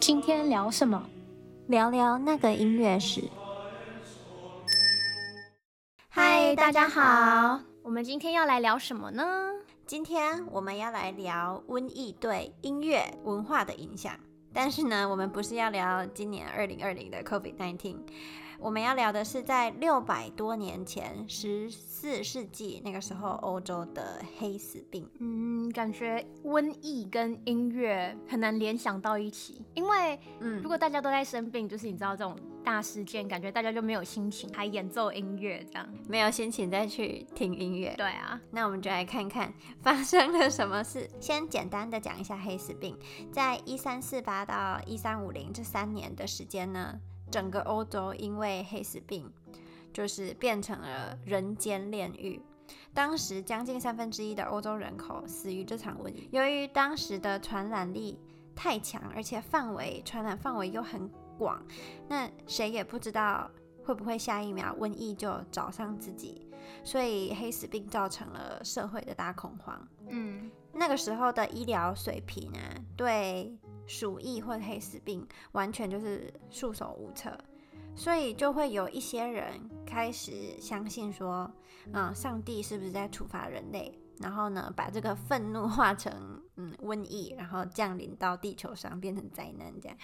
今天聊什么？聊聊那个音乐史。嗨，大家好，我们今天要来聊什么呢？今天我们要来聊瘟疫对音乐文化的影响。但是呢，我们不是要聊今年二零二零的 COVID-19。我们要聊的是在六百多年前，十四世纪那个时候欧洲的黑死病。嗯，感觉瘟疫跟音乐很难联想到一起，因为嗯，如果大家都在生病，就是你知道这种大事件，感觉大家就没有心情还演奏音乐，这样没有心情再去听音乐。对啊，那我们就来看看发生了什么事。先简单的讲一下黑死病，在一三四八到一三五零这三年的时间呢。整个欧洲因为黑死病，就是变成了人间炼狱。当时将近三分之一的欧洲人口死于这场瘟疫。由于当时的传染力太强，而且范围传染范围又很广，那谁也不知道会不会下一秒瘟疫就找上自己，所以黑死病造成了社会的大恐慌。嗯，那个时候的医疗水平啊，对。鼠疫或黑死病完全就是束手无策，所以就会有一些人开始相信说，嗯，上帝是不是在处罚人类？然后呢，把这个愤怒化成嗯瘟疫，然后降临到地球上，变成灾难这样。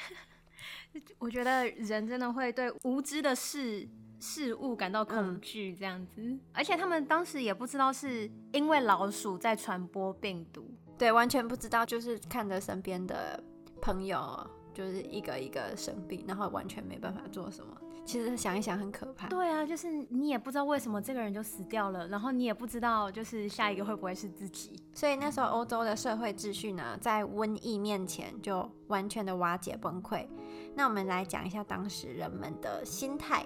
我觉得人真的会对无知的事事物感到恐惧，这样子。嗯。而且他们当时也不知道是因为老鼠在传播病毒，对，完全不知道，就是看着身边的。朋友就是一个一个生病，然后完全没办法做什么。其实想一想很可怕。对啊，就是你也不知道为什么这个人就死掉了，然后你也不知道就是下一个会不会是自己。所以那时候欧洲的社会秩序呢，在瘟疫面前就完全的瓦解崩溃。那我们来讲一下当时人们的心态，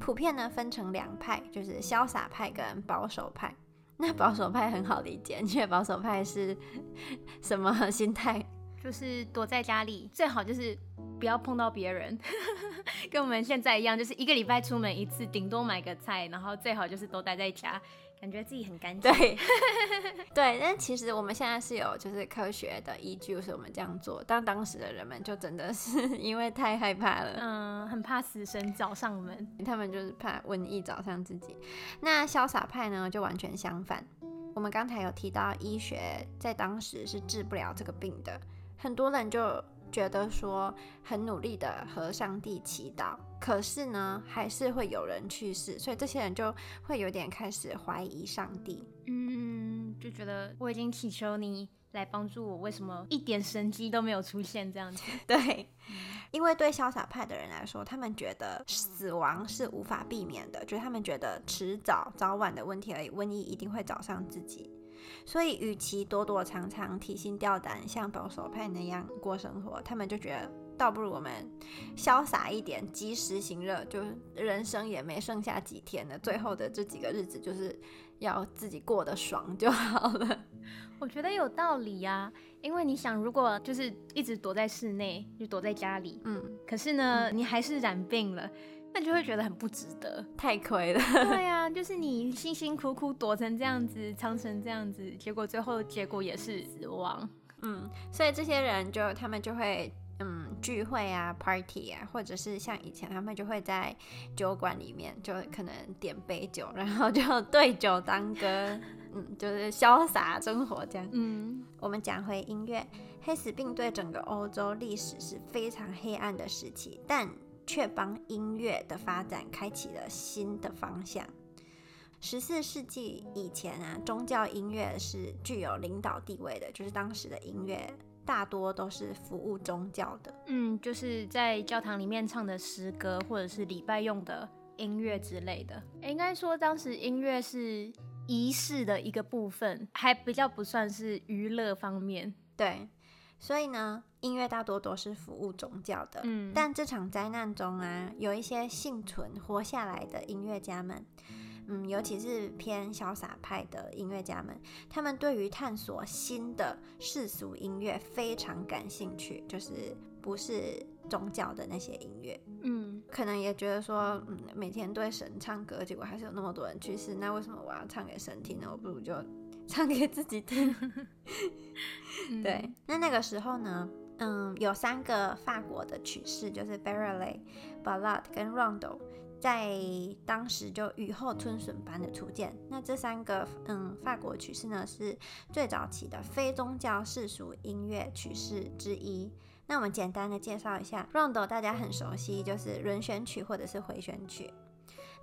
普遍呢分成两派，就是潇洒派跟保守派。那保守派很好理解，因为保守派是什么心态？就是躲在家里，最好就是不要碰到别人，跟我们现在一样，就是一个礼拜出门一次，顶多买个菜，然后最好就是都待在家，感觉自己很干净。对，对，但其实我们现在是有就是科学的依据，是我们这样做，但当时的人们就真的是因为太害怕了，嗯，很怕死神找上门，他们就是怕瘟疫找上自己。那潇洒派呢，就完全相反。我们刚才有提到，医学在当时是治不了这个病的。很多人就觉得说很努力的和上帝祈祷，可是呢，还是会有人去世，所以这些人就会有点开始怀疑上帝。嗯，就觉得我已经祈求你来帮助我，为什么一点神迹都没有出现？这样子。对，因为对潇洒派的人来说，他们觉得死亡是无法避免的，就是他们觉得迟早早晚的问题而已，瘟疫一定会找上自己。所以，与其躲躲藏藏、提心吊胆，像保守派那样过生活，他们就觉得倒不如我们潇洒一点，及时行乐，就人生也没剩下几天了，最后的这几个日子就是要自己过得爽就好了。我觉得有道理呀，因为你想，如果就是一直躲在室内，就躲在家里，嗯，可是呢，你还是染病了。那就会觉得很不值得，太亏了。对呀、啊，就是你辛辛苦苦躲成这样子，藏成这样子，结果最后结果也是死亡。嗯，所以这些人就他们就会嗯聚会啊，party 啊，或者是像以前他们就会在酒馆里面就可能点杯酒，然后就对酒当歌，嗯，就是潇洒生活这样。嗯，我们讲回音乐，黑死病对整个欧洲历史是非常黑暗的时期，但。却帮音乐的发展开启了新的方向。十四世纪以前啊，宗教音乐是具有领导地位的，就是当时的音乐大多都是服务宗教的。嗯，就是在教堂里面唱的诗歌，或者是礼拜用的音乐之类的。应该说，当时音乐是仪式的一个部分，还比较不算是娱乐方面。对。所以呢，音乐大多都是服务宗教的。嗯，但这场灾难中啊，有一些幸存活下来的音乐家们，嗯，尤其是偏潇洒派的音乐家们，他们对于探索新的世俗音乐非常感兴趣，就是不是宗教的那些音乐。嗯，可能也觉得说，嗯，每天对神唱歌，结果还是有那么多人去世，那为什么我要唱给神听呢？我不如就 唱给自己听。对，那那个时候呢，嗯，有三个法国的曲式，就是 Verrallé、Ballade 跟 Rondo，在当时就雨后春笋般的出现。那这三个嗯法国曲式呢，是最早期的非宗教世俗音乐曲式之一。那我们简单的介绍一下 Rondo，大家很熟悉，就是轮旋曲或者是回旋曲。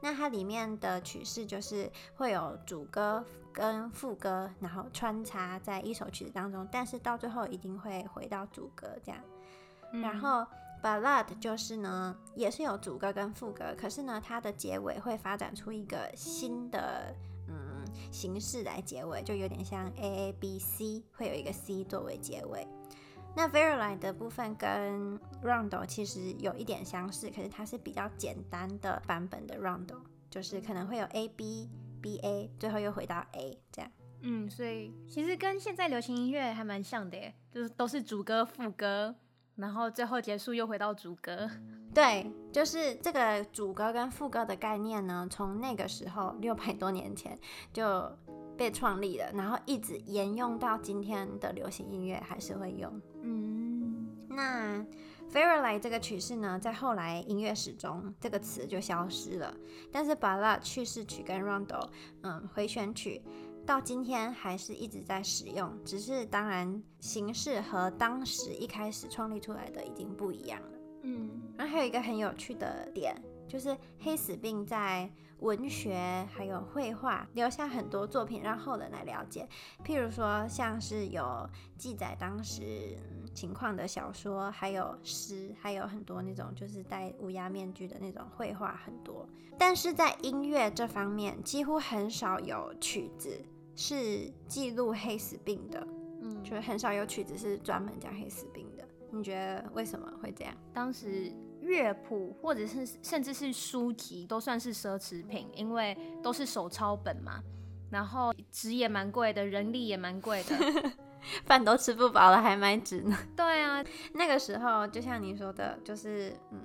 那它里面的曲式就是会有主歌跟副歌，然后穿插在一首曲子当中，但是到最后一定会回到主歌这样。嗯、然后 Ballade 就是呢，也是有主歌跟副歌，可是呢，它的结尾会发展出一个新的嗯形式来结尾，就有点像 A A B C，会有一个 C 作为结尾。那 Verrallé 的部分跟 Rondo 其实有一点相似，可是它是比较简单的版本的 Rondo，就是可能会有 A B B A，最后又回到 A 这样。嗯，所以其实跟现在流行音乐还蛮像的耶，就是都是主歌副歌，然后最后结束又回到主歌。对，就是这个主歌跟副歌的概念呢，从那个时候六百多年前就被创立了，然后一直沿用到今天的流行音乐还是会用。嗯，那 Verrallé 这个曲式呢，在后来音乐史中这个词就消失了。但是 Ballade 叙事曲跟 Rondo，嗯，回旋曲到今天还是一直在使用，只是当然形式和当时一开始创立出来的已经不一样了。嗯，然后还有一个很有趣的点，就是黑死病在文学还有绘画留下很多作品，让后人来了解。譬如说，像是有记载当时情况的小说，还有诗，还有很多那种就是戴乌鸦面具的那种绘画很多。但是在音乐这方面，几乎很少有曲子是记录黑死病的，嗯，就是很少有曲子是专门讲黑死病的。你觉得为什么会这样？当时。乐谱或者是甚至是书籍都算是奢侈品，因为都是手抄本嘛，然后纸也蛮贵的，人力也蛮贵的，饭都吃不饱了还买纸呢。对啊，那个时候就像你说的，就是嗯，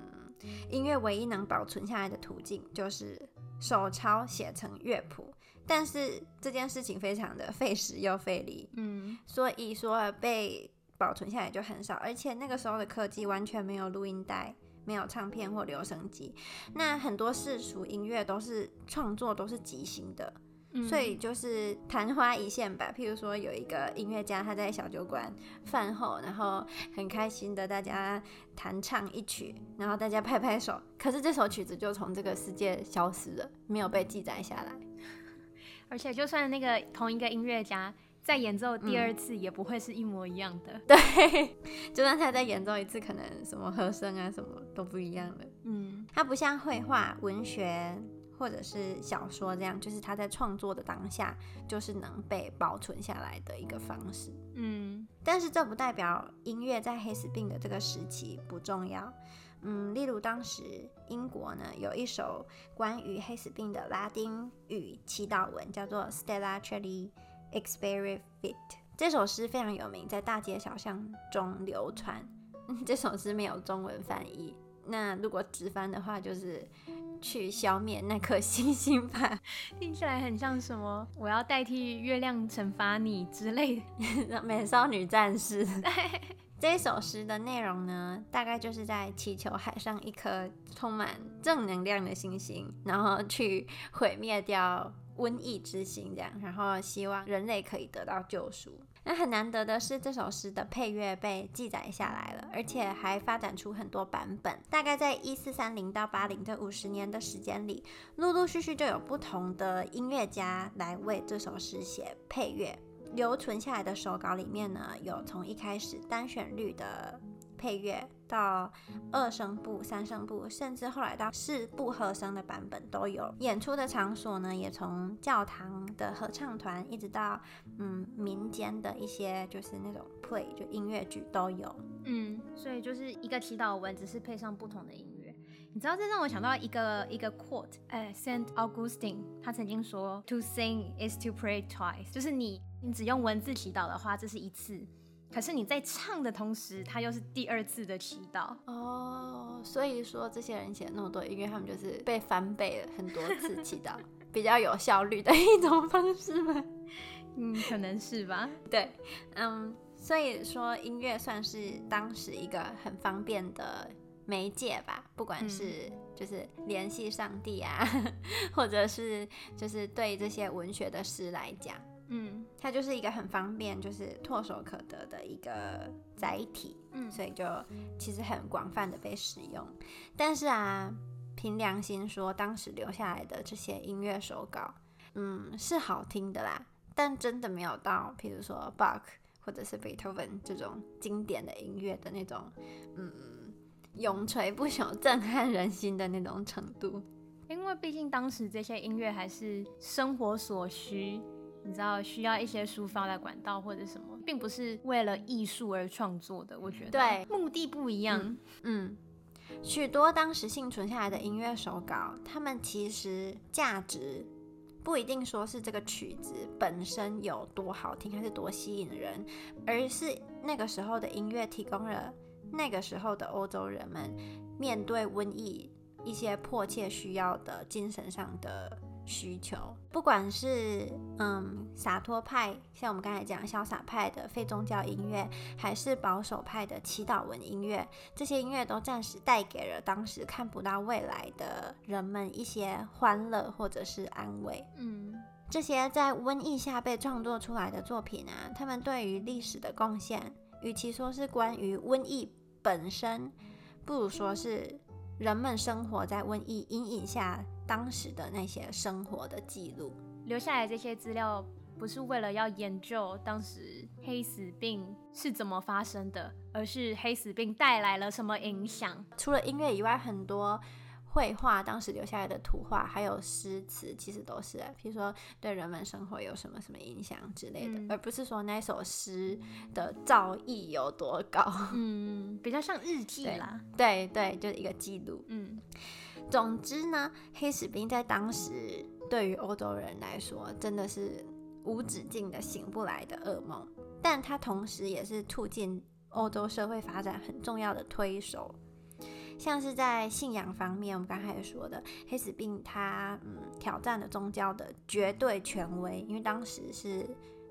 音乐唯一能保存下来的途径就是手抄写成乐谱，但是这件事情非常的费时又费力，嗯，所以说被保存下来就很少，而且那个时候的科技完全没有录音带。没有唱片或留声机，那很多世俗音乐都是创作都是即兴的，嗯，所以就是昙花一现吧。譬如说有一个音乐家他在小酒馆饭后，然后很开心的大家弹唱一曲，然后大家拍拍手，可是这首曲子就从这个世界消失了，没有被记载下来。而且就算那个同一个音乐家。再演奏第二次也不会是一模一样的。嗯、对，就算他再演奏一次，可能什么和声啊什么都不一样了。嗯，它不像绘画、文学或者是小说这样，就是他在创作的当下就是能被保存下来的一个方式。嗯，但是这不代表音乐在黑死病的这个时期不重要。嗯，例如当时英国呢有一首关于黑死病的拉丁语祈祷文，叫做 Stella Expire Fit 这首诗非常有名，在大街小巷中流传。这首诗没有中文翻译，那如果直翻的话，就是去消灭那颗星星吧。听起来很像什么？我要代替月亮惩罚你之类的。美少女战士。这首诗的内容呢，大概就是在祈求海上一颗充满正能量的星星，然后去毁灭掉。瘟疫之心这样，然后希望人类可以得到救赎。那很难得的是，这首诗的配乐被记载下来了，而且还发展出很多版本。大概在一四三零到八零这五十年的时间里，陆陆续续就有不同的音乐家来为这首诗写配乐。留存下来的手稿里面呢，有从一开始单旋律的。配乐到二声部、三声部，甚至后来到四部和声的版本都有。演出的场所呢，也从教堂的合唱团，一直到嗯民间的一些就是那种 play 就音乐剧都有。嗯，所以就是一个祈祷文，只是配上不同的音乐。你知道这让我想到一个一个 quote，哎，Saint Augustine 他曾经说，To sing is to pray twice，就是你你只用文字祈祷的话，这是一次。可是你在唱的同时，它又是第二次的祈祷。哦，所以说这些人写那么多音乐，他们就是被翻倍了很多次祈祷，比较有效率的一种方式吗？嗯，可能是吧。对，嗯，所以说音乐算是当时一个很方便的媒介吧，不管是就是联系上帝啊，嗯、或者是就是对这些文学的诗来讲。嗯，它就是一个很方便，就是唾手可得的一个载体，嗯，所以就其实很广泛的被使用。但是啊，凭良心说，当时留下来的这些音乐手稿，嗯，是好听的啦，但真的没有到，譬如说 Bach 或者是 Beethoven 这种经典的音乐的那种，嗯，永垂不朽、震撼人心的那种程度。因为毕竟当时这些音乐还是生活所需。你知道需要一些抒发的管道或者什么，并不是为了艺术而创作的。我觉得对，目的不一样。嗯，嗯，许多当时幸存下来的音乐手稿，他们其实价值不一定说是这个曲子本身有多好听，还是多吸引人，而是那个时候的音乐提供了那个时候的欧洲人们面对瘟疫一些迫切需要的精神上的。需求，不管是嗯洒脱派，像我们刚才讲潇洒派的非宗教音乐，还是保守派的祈祷文音乐，这些音乐都暂时带给了当时看不到未来的人们一些欢乐或者是安慰。嗯，这些在瘟疫下被创作出来的作品啊，他们对于历史的贡献，与其说是关于瘟疫本身，不如说是人们生活在瘟疫阴影下。当时的那些生活的记录，留下来这些资料，不是为了要研究当时黑死病是怎么发生的，而是黑死病带来了什么影响。除了音乐以外，很多绘画当时留下来的图画，还有诗词，其实都是，比如说对人们生活有什么什么影响之类的，嗯、而不是说那首诗的造诣有多高。嗯，比较像日记 啦。对对，对，就是一个记录。嗯。总之呢，黑死病在当时对于欧洲人来说真的是无止境的醒不来的噩梦，但它同时也是促进欧洲社会发展很重要的推手。像是在信仰方面，我们刚才说的黑死病它，它嗯挑战了宗教的绝对权威，因为当时是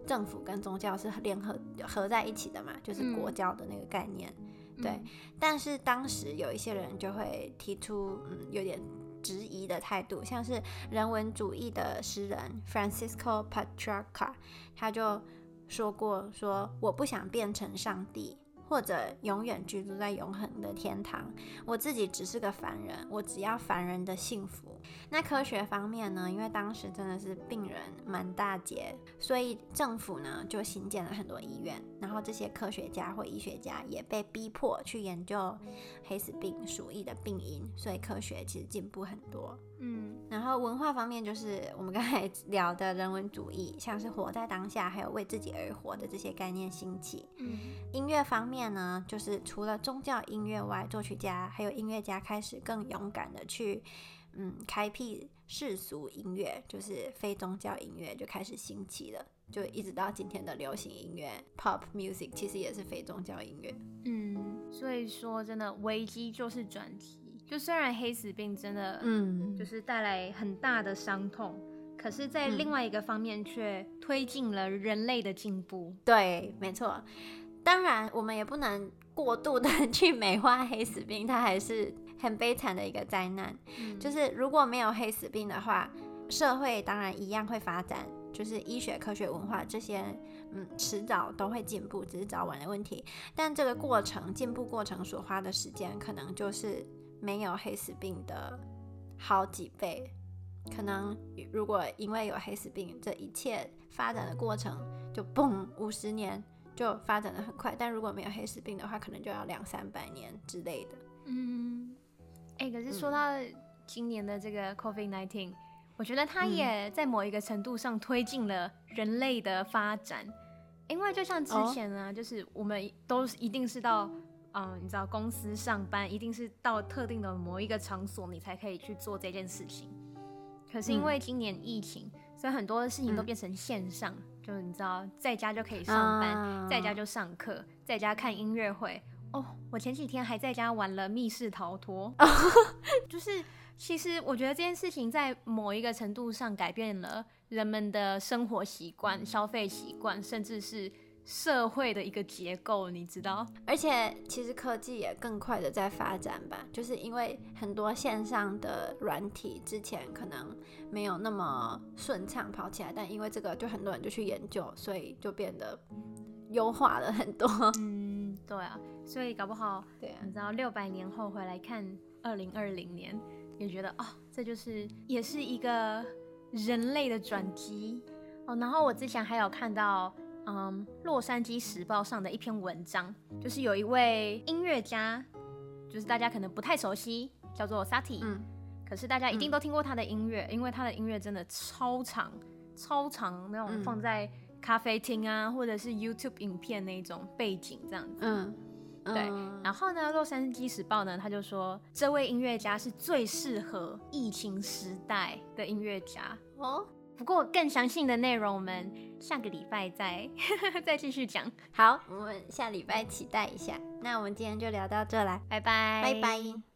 政府跟宗教是联合合在一起的嘛，就是国教的那个概念。嗯对，但是当时有一些人就会提出，嗯，有点质疑的态度，像是人文主义的诗人 Francisco Petrarca，他就说过，说我不想变成上帝。或者永远居住在永恒的天堂，我自己只是个凡人，我只要凡人的幸福。那科学方面呢？因为当时真的是病人满大街，所以政府呢就新建了很多医院，然后这些科学家或医学家也被逼迫去研究黑死病鼠疫的病因，所以科学其实进步很多。嗯，然后文化方面就是我们刚才 聊的人文主义，像是活在当下，还有为自己而活的这些概念兴起。嗯，音乐方面呢，就是除了宗教音乐外，作曲家还有音乐家开始更勇敢的去，嗯，开辟世俗音乐，就是非宗教音乐就开始兴起了，就一直到今天的流行音乐 （pop music） 其实也是非宗教音乐。嗯，所以说真的危机就是转机。就虽然黑死病真的，嗯，就是带来很大的伤痛，嗯，可是，在另外一个方面却推进了人类的进步。对，没错。当然，我们也不能过度的 去美化黑死病，它还是很悲惨的一个灾难。嗯，就是如果没有黑死病的话，社会当然一样会发展，就是医学、科学、文化这些，嗯，迟早都会进步，只是早晚的问题。但这个过程，进步过程所花的时间，可能就是。没有黑死病的好几倍，可能如果因为有黑死病，这一切发展的过程就嘣五十年就发展的很快，但如果没有黑死病的话，可能就要两三百年之类的。嗯，哎、欸，可是说到今年的这个 COVID-19，、嗯、我觉得它也在某一个程度上推进了人类的发展，因为就像之前呢，哦、就是我们都一定是到。嗯，你知道公司上班一定是到特定的某一个场所，你才可以去做这件事情。可是因为今年疫情，嗯、所以很多的事情都变成线上，就你知道，在家就可以上班，啊、在家就上课，在家看音乐会。哦，我前几天还在家玩了密室逃脱，就是其实我觉得这件事情在某一个程度上改变了人们的生活习惯、消费习惯，甚至是。社会的一个结构，你知道？而且其实科技也更快的在发展吧，就是因为很多线上的软体之前可能没有那么顺畅跑起来，但因为这个，就很多人就去研究，所以就变得优化了很多。嗯，对啊，所以搞不好，对啊，你知道六百年后回来看二零二零年，也觉得哦，这就是也是一个人类的转机哦。然后我之前还有看到。嗯，《洛杉矶时报》上的一篇文章，就是有一位音乐家，就是大家可能不太熟悉，叫做 Satie，嗯，可是大家一定都听过他的音乐，嗯，因为他的音乐真的超长，超长那种放在咖啡厅啊，嗯，或者是 YouTube 影片那种背景这样子，嗯，对。然后呢，《洛杉矶时报》呢，他就说这位音乐家是最适合疫情时代的音乐家哦。不过更详细的内容，我们下个礼拜再 再继续讲。好，我们下礼拜期待一下。那我们今天就聊到这啦，拜拜，拜拜。